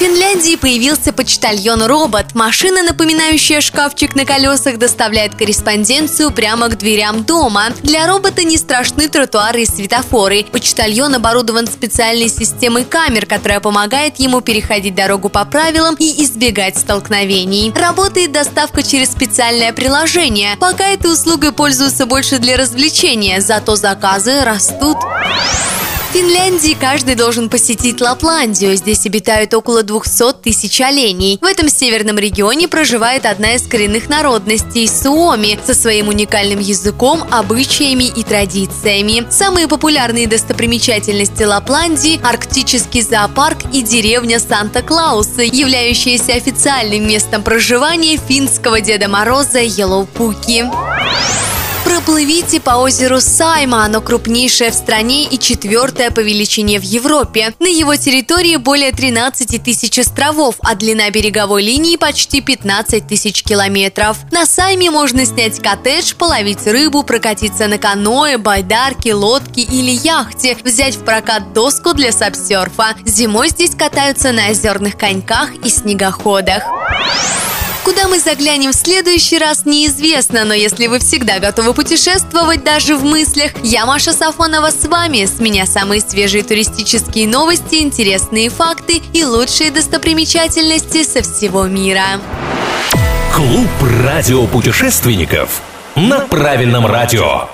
Финляндии появился почтальон-робот. Машина, напоминающая шкафчик на колесах, доставляет корреспонденцию прямо к дверям дома. Для робота не страшны тротуары и светофоры. Почтальон оборудован специальной системой камер, которая помогает ему переходить дорогу по правилам и избегать столкновений. Работает доставка через специальное приложение. Пока этой услугой пользуются больше для развлечения, зато заказы растут. В Финляндии каждый должен посетить Лапландию. Здесь обитают около 200 тысяч оленей. В этом северном регионе проживает одна из коренных народностей – Суоми, со своим уникальным языком, обычаями и традициями. Самые популярные достопримечательности Лапландии – арктический зоопарк и деревня Санта-Клауса, являющаяся официальным местом проживания финского Деда Мороза Йеллоупуки. Проплывите по озеру Сайма, оно крупнейшее в стране и четвертое по величине в Европе. На его территории более 13 тысяч островов, а длина береговой линии почти 15 тысяч километров. На Сайме можно снять коттедж, половить рыбу, прокатиться на каноэ, байдарке, лодке или яхте, взять в прокат доску для сапсерфа. Зимой здесь катаются на озерных коньках и снегоходах. Куда мы заглянем в следующий раз, неизвестно, но если вы всегда готовы путешествовать даже в мыслях, я Маша Сафонова с вами. С меня самые свежие туристические новости, интересные факты и лучшие достопримечательности со всего мира. Клуб радиопутешественников на правильном радио.